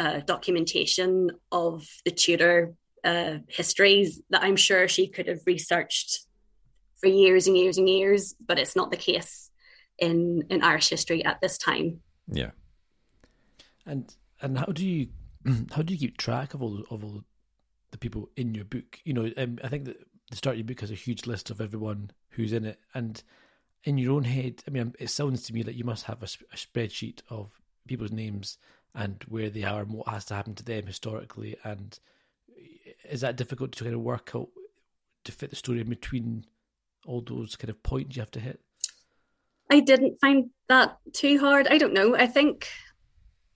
uh, documentation of the Tudor uh, histories that I'm sure she could have researched for years and years and years, but it's not the case in in Irish history at this time. Yeah. And and how do you *clears throat* how do you keep track of all of all the people in your book? You know, um, I think that the start of your book has a huge list of everyone who's in it, and in your own head, I mean, it sounds to me like you must have a, a spreadsheet of people's names and where they are and what has to happen to them historically. And is that difficult to kind of work out to fit the story in between all those kind of points you have to hit? I didn't find that too hard. I don't know. I think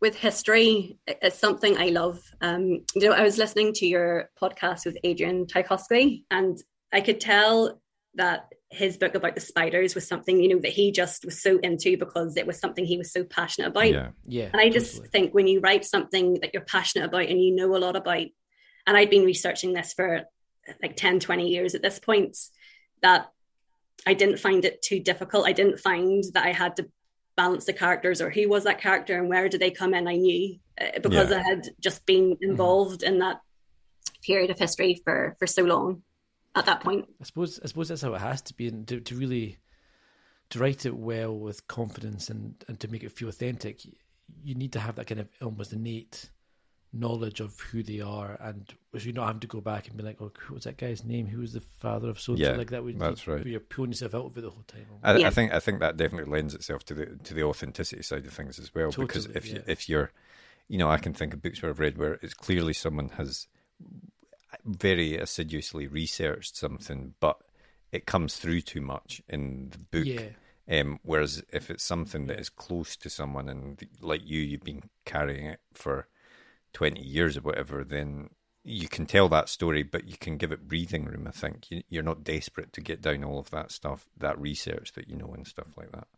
with history, it's something I love. Um, you know, I was listening to your podcast with Adrian Tchaikovsky, and I could tell that his book about the spiders was something you know that he just was so into because it was something he was so passionate about. Yeah, yeah. And I just totally. think when you write something that you're passionate about and you know a lot about, and I'd been researching this for like 10, 20 years at this point, that I didn't find it too difficult. I didn't find that I had to balance the characters or who was that character and where did they come in. I knew uh, because yeah. I had just been mm-hmm. involved mm-hmm. in that period of history for for so long at that point. I suppose I suppose that's how it has to be, and to, to really to write it well with confidence and and to make it feel authentic, you need to have that kind of almost innate knowledge of who they are, and you not having to go back and be like, "Oh, who was that guy's name? Who was the father of so?" Yeah, like that. Would that's right. You're pulling yourself out of it the whole time. I, yeah. I, think I think that definitely lends itself to the to the authenticity side of things as well. Totally, because if yeah. you, if you're, you know, I can think of books where I've read where it's clearly someone has very assiduously researched something, but it comes through too much in the book. Yeah. Um, whereas if it's something that is close to someone and like you, you've been carrying it for 20 years or whatever, then you can tell that story, but you can give it breathing room. I think you, are not desperate to get down all of that stuff, that research that you know, and stuff like that.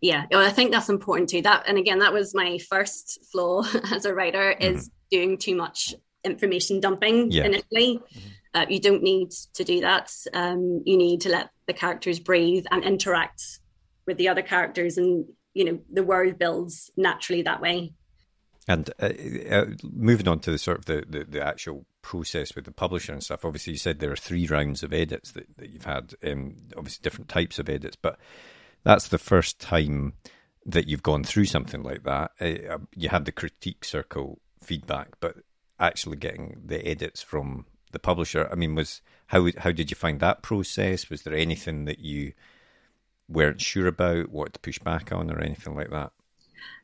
Yeah, well, I think that's important too. That, and again, that was my first flaw *laughs* as a writer is mm-hmm. doing too much information dumping yeah. initially. Mm-hmm. Uh, you don't need to do that. Um, you need to let the characters breathe and interact with the other characters, and you know the world builds naturally that way. And uh, uh, moving on to the sort of the, the, the, actual process with the publisher and stuff. Obviously, you said there are three rounds of edits that, that you've had. Um, obviously, different types of edits, but that's the first time that you've gone through something like that. Uh, you had the critique circle feedback, but actually getting the edits from the publisher. I mean, was how how did you find that process? Was there anything that you weren't sure about, what to push back on, or anything like that?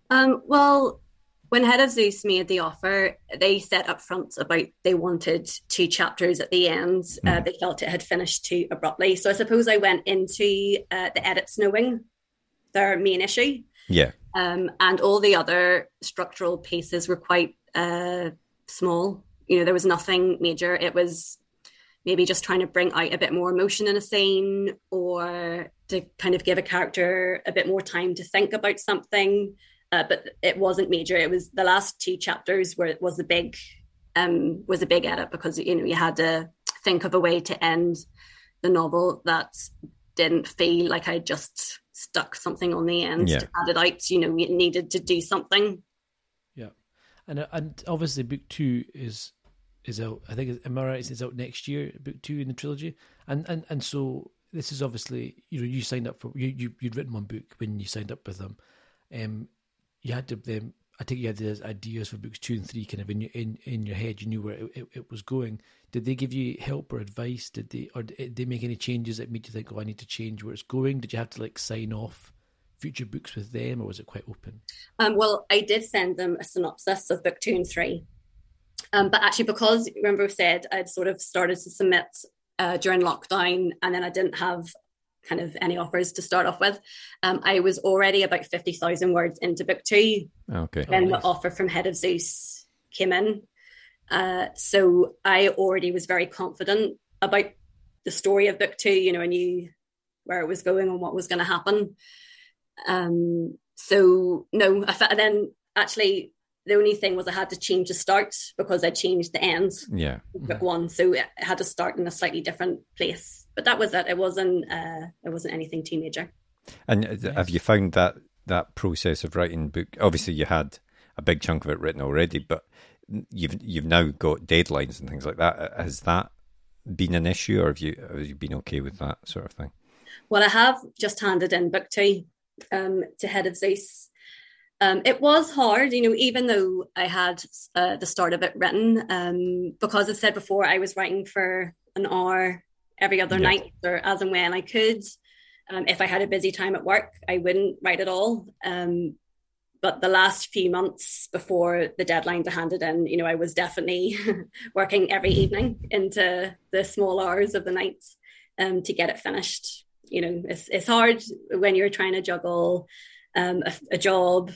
Um, well, when Head of Zeus made the offer, they said up front about they wanted two chapters at the end. Mm. Uh, they felt it had finished too abruptly. So I suppose I went into uh, the edits knowing their main issue. Yeah. Um, and all the other structural pieces were quite uh, small. You know, there was nothing major. It was maybe just trying to bring out a bit more emotion in a scene or to kind of give a character a bit more time to think about something uh, but it wasn't major. It was the last two chapters where it was a big um, was a big edit because you know you had to think of a way to end the novel that didn't feel like I just stuck something on the end yeah. to add it out. You know, you needed to do something. And uh, and obviously book two is is out. I think am I right? It's out next year. Book two in the trilogy, and and and so this is obviously you know you signed up for you, you you'd written one book when you signed up with them. Um, you had to them. I think you had the ideas for books two and three kind of in your in, in your head. You knew where it, it, it, was going. Did they give you help or advice? Did they or did they make any changes that made you think, oh, I need to change where it's going? Did you have to like sign off future books with them, or was it quite open? Um, well, I did send them a synopsis of book two and three, um, but actually, because remember I said I'd sort of started to submit uh, during lockdown, and then I didn't have kind of any offers to start off with. Um, I was already about 50,000 words into book two okay. when oh, nice. the offer from Head of Zeus came in. Uh, so I already was very confident about the story of book two. You know, I knew where it was going and what was going to happen. Um, so no, I, then actually the only thing was I had to change the start because I changed the ends. Yeah. Book one, so it had to start in a slightly different place. But that was it. It wasn't. Uh, it wasn't anything too major. And uh, have you found that that process of writing book? Obviously, you had a big chunk of it written already, but you've you've now got deadlines and things like that. Has that been an issue, or have you have you been okay with that sort of thing? Well, I have just handed in book two um, to Head of Zeus. Um, it was hard, you know, even though I had uh, the start of it written, um, because as I said before, I was writing for an hour every other night or as and when I could. Um, if I had a busy time at work, I wouldn't write at all. Um, but the last few months before the deadline to hand it in, you know, I was definitely *laughs* working every evening into the small hours of the night um, to get it finished. You know, it's it's hard when you're trying to juggle um, a, a, job,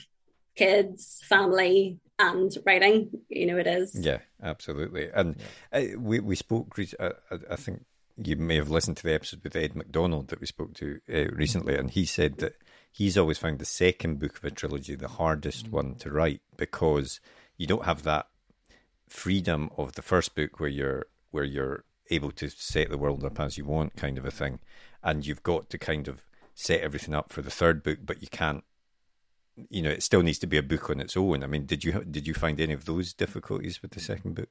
kids, family, and writing. You know, it is. Yeah, absolutely. And yeah. Uh, we we spoke. Uh, I think you may have listened to the episode with Ed McDonald that we spoke to uh, recently, and he said that he's always found the second book of a trilogy the hardest mm-hmm. one to write because you don't have that freedom of the first book where you're where you're able to set the world up as you want, kind of a thing, and you've got to kind of set everything up for the third book, but you can't. You know, it still needs to be a book on its own. I mean, did you did you find any of those difficulties with the second book?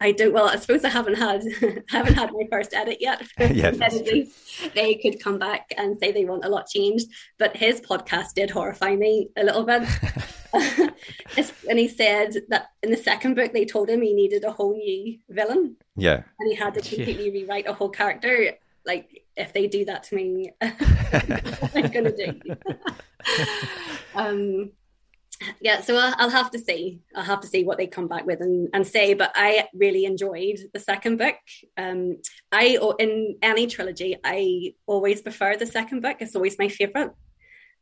I don't. Well, I suppose I haven't had *laughs* haven't had my first edit yet. *laughs* yes, they could come back and say they want a lot changed. But his podcast did horrify me a little bit. *laughs* and he said that in the second book they told him he needed a whole new villain. Yeah, and he had to completely yeah. rewrite a whole character. Like if they do that to me, *laughs* what am I gonna do? *laughs* um, yeah, so I'll, I'll, have to see. I'll have to see what they come back with and, and say. But I really enjoyed the second book. Um, I in any trilogy, I always prefer the second book. It's always my favorite.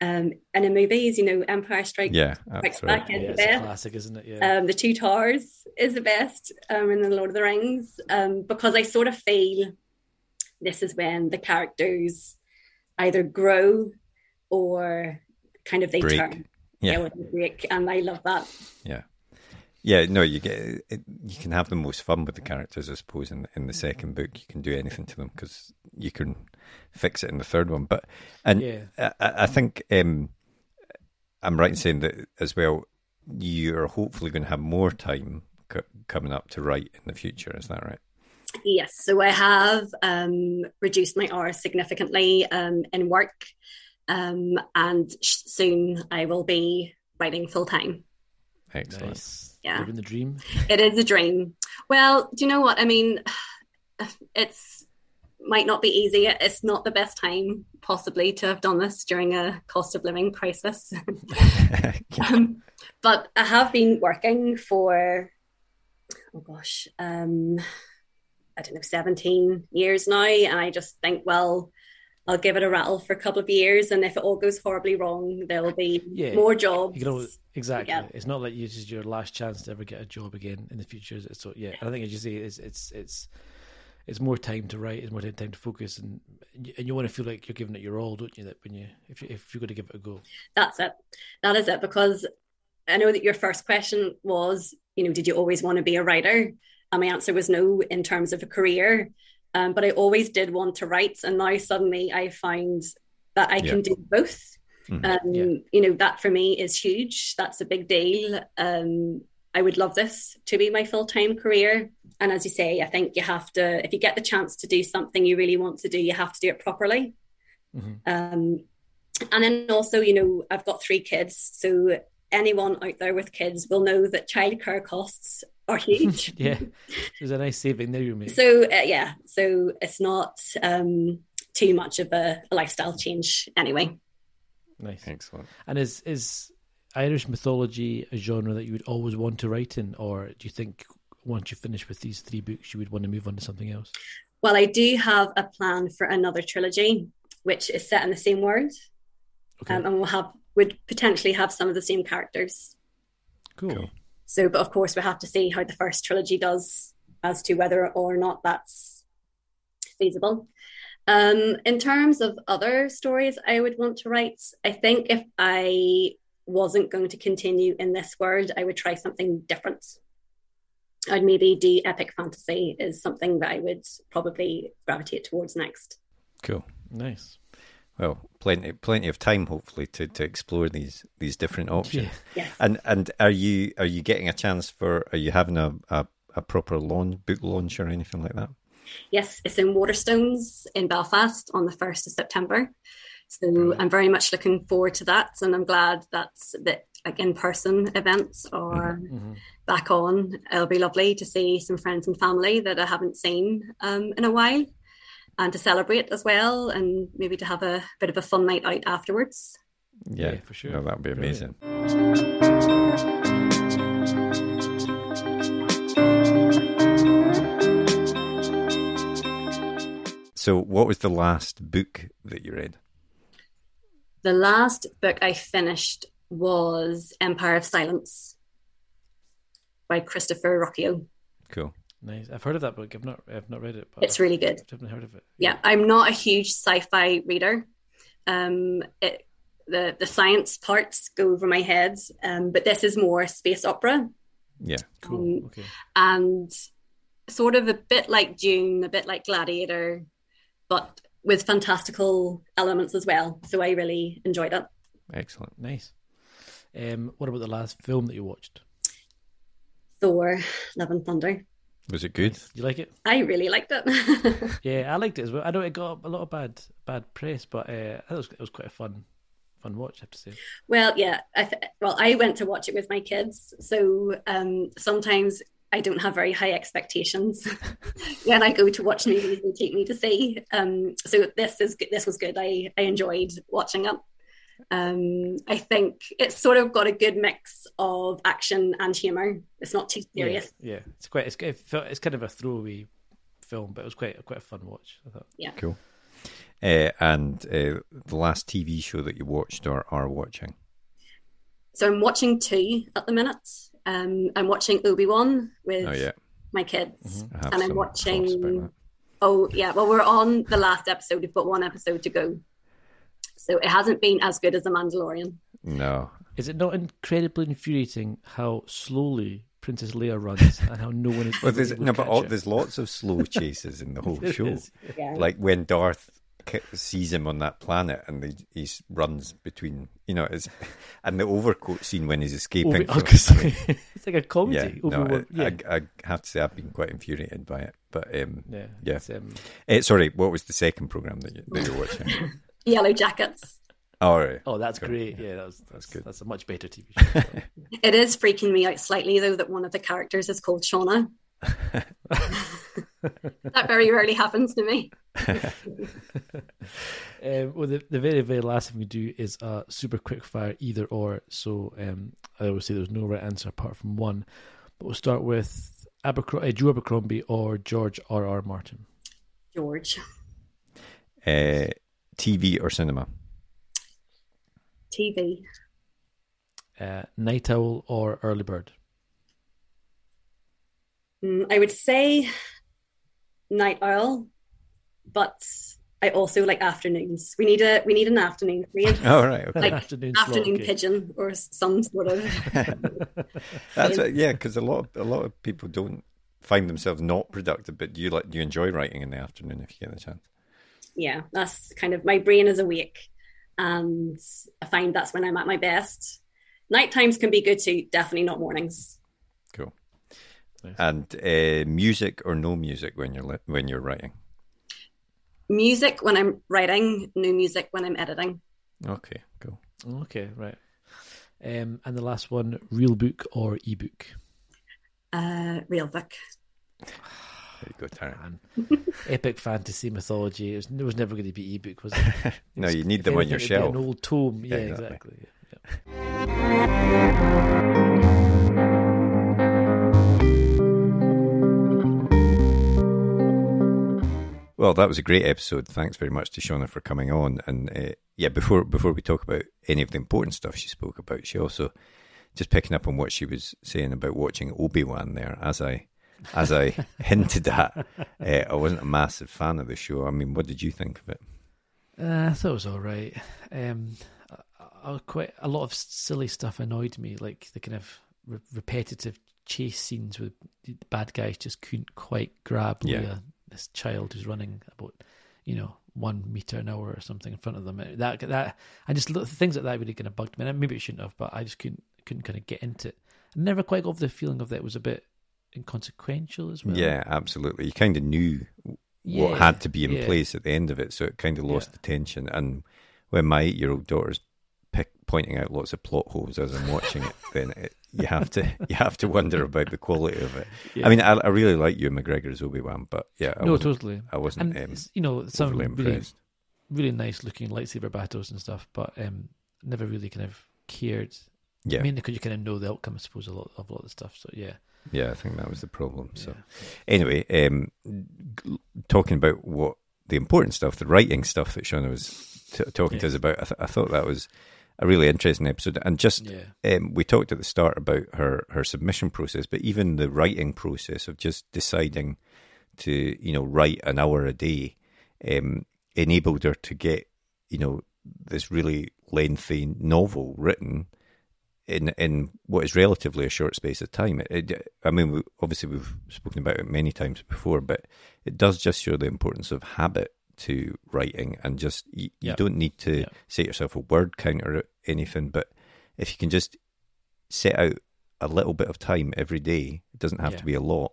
Um, and in movies, you know, Empire Strikes yeah, Back is yeah, the best. classic, isn't it? Yeah. Um, the Two Towers is the best um, in the Lord of the Rings um, because I sort of feel this is when the characters either grow or kind of they Break. turn yeah. with a break, and I love that. Yeah. Yeah, no, you get it, you can have the most fun with the characters, I suppose. In in the second book, you can do anything to them because you can fix it in the third one. But and yeah. I, I think um, I'm right in saying that as well. You're hopefully going to have more time c- coming up to write in the future. Is that right? Yes. So I have um, reduced my hours significantly um, in work. Um, and soon I will be writing full time. Excellent. Nice. Yeah. Living the dream. It is a dream. Well, do you know what? I mean, it's might not be easy. It's not the best time possibly to have done this during a cost of living crisis. *laughs* *laughs* um, but I have been working for, oh gosh, um, I don't know, 17 years now. And I just think, well, I'll give it a rattle for a couple of years, and if it all goes horribly wrong, there'll be yeah, more jobs. You know, exactly. It's not like this is your last chance to ever get a job again in the future. So yeah, I think as you say, it's it's it's it's more time to write, it's more time to focus, and and you want to feel like you're giving it your all, don't you? That when you if you if you're going to give it a go. That's it. That is it. Because I know that your first question was, you know, did you always want to be a writer? And my answer was no in terms of a career. Um, but I always did want to write, and now suddenly I find that I can yeah. do both. Mm-hmm. Um, yeah. You know, that for me is huge. That's a big deal. Um, I would love this to be my full time career. And as you say, I think you have to, if you get the chance to do something you really want to do, you have to do it properly. Mm-hmm. Um, and then also, you know, I've got three kids. So anyone out there with kids will know that childcare costs are *laughs* huge. yeah, there's a nice saving there you make. So uh, yeah, so it's not um, too much of a, a, lifestyle change anyway. Nice, excellent. And is is Irish mythology a genre that you would always want to write in, or do you think once you finish with these three books, you would want to move on to something else? Well, I do have a plan for another trilogy, which is set in the same world, okay. um, and we'll have would potentially have some of the same characters. Cool. cool. So, but of course, we have to see how the first trilogy does as to whether or not that's feasible. Um, in terms of other stories I would want to write, I think if I wasn't going to continue in this world, I would try something different. I'd maybe do epic fantasy is something that I would probably gravitate towards next. Cool. Nice. Well, plenty plenty of time hopefully to, to explore these these different options. Yes. And and are you are you getting a chance for are you having a, a, a proper launch book launch or anything like that? Yes, it's in Waterstones in Belfast on the 1st of September. So I'm very much looking forward to that. And I'm glad that's that like in person events are Mm-hmm. back on. It'll be lovely to see some friends and family that I haven't seen um, in a while and to celebrate as well and maybe to have a bit of a fun night out afterwards. Yeah, Yeah, for sure. No, that would be Brilliant. amazing. So, what was the last book that you read? The last book I finished was Empire of Silence by Christopher Ruocchio. Cool. Nice. I've heard of that book. I've not. I've not read it. But It's really good. I've definitely heard of it. yeah i'm not a huge sci-fi reader um it, the the science parts go over my head um but this is more space opera Yeah. Cool. Um, okay. and sort of a bit like dune a bit like gladiator but with fantastical elements as well so i really enjoyed it Excellent. Nice. Um, what about the last film that you watched? thor love and thunder Was it good? You like it? i really liked it *laughs* Yeah, I liked it as well. I know it got a lot of bad bad press, but uh, I thought it was, it was quite a fun fun watch. I have to say. Well, yeah. I th- well, I went to watch it with my kids, so um, sometimes I don't have very high expectations *laughs* when I go to watch movies they take me to see. Um, so this is this was good. I I enjoyed watching it. Um, I think it's sort of got a good mix of action and humor. It's not too serious. Yeah, yeah. It's quite. It's it's kind of a throwaway film, but it was quite quite a fun watch. I thought. Cool. Uh, and uh, the last TV show that you watched or are watching? So I'm watching two at the minute. Um, I'm watching Obi Wan with Oh, yeah. my kids, I have and I'm some thoughts about watching. Oh yeah, well we're on the last episode. We've got one episode to go, so it hasn't been as good as the Mandalorian. No. Is it not incredibly infuriating how slowly Princess Leia runs and how no one is? Well, there's, no, but all, there's lots of slow *laughs* chases in the whole show. is. Yeah, Like when Darth sees him on that planet and he, he runs between, you know, it's, *laughs* and the overcoat scene when he's escaping. Over, from- *laughs* gonna say, it's like a yeah, comedy. no, over, I, yeah, I, I have to say I've been quite infuriated by it. But um, yeah, yeah. It's, um, eh, sorry, what was the second program that, you, that you're watching? Yellow Jackets. oh, right. oh, that's Cool. great. Yeah, that was, that's, good. That's a much better TV show. *laughs* It is freaking me out slightly though that one of the characters is called Shauna. *laughs* that very rarely happens to me. *laughs* Um, well, the, the very, very last thing we do is a super quick fire either or. So um, I always say there's no right answer apart from one. But we'll start with Abercro- uh, Joe Abercrombie or George R. R. Martin. George. Uh, TV or cinema? TV. Uh, Night Owl or Early Bird. Mm, I would say Night Owl, but I also like afternoons. We need a we need an afternoon read. Oh, *laughs* right. Okay. Like Afternoon slot, afternoon okay. pigeon or some sort of *laughs* That's what, yeah, because a lot of, a lot of people don't find themselves not productive, but you like you enjoy writing in the afternoon if you get the chance. Yeah, that's kind of my brain is awake, and I find that's when I'm at my best. Night times can be good too. Definitely not mornings. Cool. Nice. And uh, music or no music when you're li- when you're writing? Music when I'm writing, no music when I'm editing. Okay, cool. Okay, right. Um, and the last one, real book or ebook? Uh, real book. *sighs* There you go, Taryn. *laughs* Epic fantasy mythology. It was, it was never going to be ebook, was it? *laughs* No, you need them on your shelf. An old tome. Yeah, Yeah, exactly. exactly. Yeah. Well, that was a great episode. Thanks very much to Shauna for coming on. And uh, yeah, before before we talk about any of the important stuff she spoke about, she also just picking up on what she was saying about watching Obi Wan there. As I as I *laughs* hinted at, uh, I wasn't a massive fan of the show. I mean, what did you think of it? Uh, I thought it was all right. Um, I, I quite a lot of silly stuff annoyed me, like the kind of re- repetitive chase scenes with the bad guys just couldn't quite grab Yeah. This child who's running about, you know, one meter an hour or something in front of them. That that I just things like that really kind of bugged me. And maybe it shouldn't have, but I just couldn't couldn't kind of get into it. I never quite got the feeling of that it was a bit inconsequential as well. Yeah, absolutely. You kind of knew Yeah, what had to be in yeah. place at the end of it, so it kind of lost Yeah. the tension. And when my eight-year-old daughter's pick, pointing out lots of plot holes as I'm watching it, then it, you have to *laughs* you have to wonder about the quality of it. I mean, I, I really like Ewan McGregor as Obi Wan, but yeah, I no, totally. I wasn't And um, you know, some really impressed. really nice looking lightsaber battles and stuff, but um, never really kind of cared. Yeah, Mainly because you kind of know the outcome, I suppose, a lot of a lot of the stuff. So yeah, yeah, I think that was the problem. So. yeah. Anyway, um, talking about what the important stuff, the writing stuff that Shauna was t- talking to us about, I, th- I thought that was a really interesting episode. And just yeah, um, we talked at the start about her her submission process, but even the writing process of just deciding to you know write an hour a day um, enabled her to get you know this really lengthy novel written in in what is relatively a short space of time. It, it, I mean, obviously we've spoken about it many times before, but it does just show the importance of habit to writing, and just you, you Yep. don't need to Yep. set yourself a word count or anything, but if you can just set out a little bit of time every day, it doesn't have Yeah. to be a lot,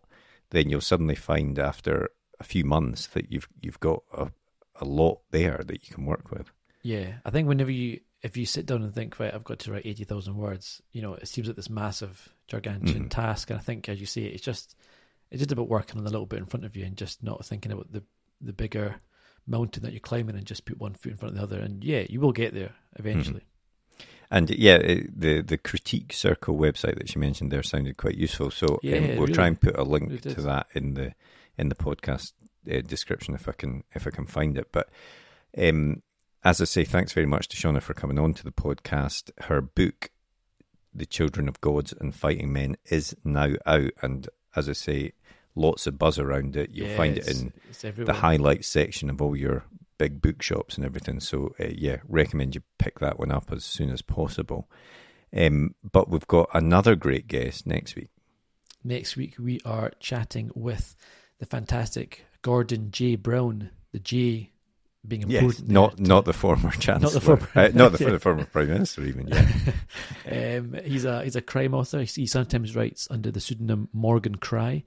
then you'll suddenly find after a few months that you've you've got a, a lot there that you can work with. yeah. I think whenever you if you sit down and think, right, I've got to write eighty thousand words, you know, it seems like this massive, gargantuan Mhm. task. And I think, as you say, it's just it's just about working on the little bit in front of you and just not thinking about the the bigger mountain that you're climbing and just put one foot in front of the other. And yeah, you will get there eventually. And yeah, it, the the critique circle website that she mentioned there sounded quite useful. So Yeah, um, we'll try and put a link really to that in the in the podcast uh, description if I can if I can find it. But um, as I say, thanks very much to Shauna for coming on to the podcast. Her book, "The Children of Gods and Fighting Men," is now out, and as I say, lots of buzz around it. You'll Yeah, find it in the highlights section of all your big bookshops and everything. So uh, yeah, recommend you pick that one up as soon as possible. Um, but we've got another great guest next week. Next week, we are chatting with the fantastic Gordon J. Brown, the J being important. there not not the former *laughs* chancellor, former- uh, not the, *laughs* Yeah. the former prime minister, even. Yeah, *laughs* um, he's a he's a crime author. He sometimes writes under the pseudonym Morgan Cry,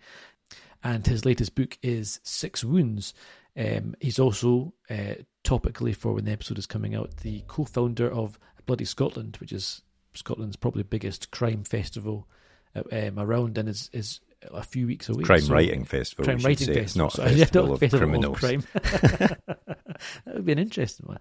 and his latest book is Six Wounds. Um, he's also uh, topically for when the episode is coming out, the co-founder of Bloody Scotland, which is Scotland's probably biggest crime festival uh, um, around, and is is a few weeks away. crime So- writing festival. Crime writing festival. It's not a yeah, festival not of festival criminals. crime. *laughs* that would be an interesting one.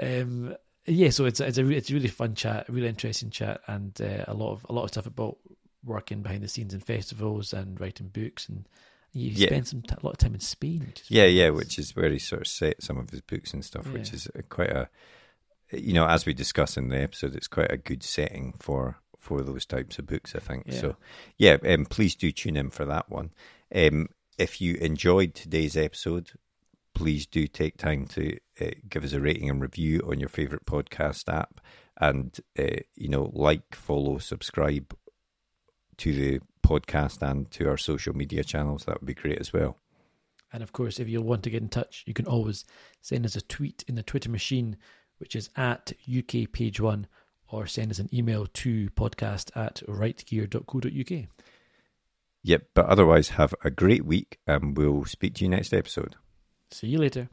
Um, yeah, so it's it's a it's a really fun chat, a really interesting chat, and uh, a lot of a lot of stuff about working behind the scenes in festivals and writing books, and you Yeah. spend some t- a lot of time in Spain. Yeah, really yeah, nice. which is where he sort of set some of his books and stuff, which is a- quite a, you know, as we discuss in the episode, it's quite a good setting for for those types of books. I think Yeah. so. Yeah, um, please do tune in for that one. Um, if you enjoyed today's episode, please do take time to uh, give us a rating and review on your favorite podcast app, and uh, you know, like, follow, subscribe to the podcast and to our social media channels. That would be great as well. And of course, if you want to get in touch, you can always send us a tweet in the Twitter machine, which is at UK Page One, or send us an email to podcast at writegear.co.uk. Yep, but otherwise, have a great week and we'll speak to you next episode. See you later.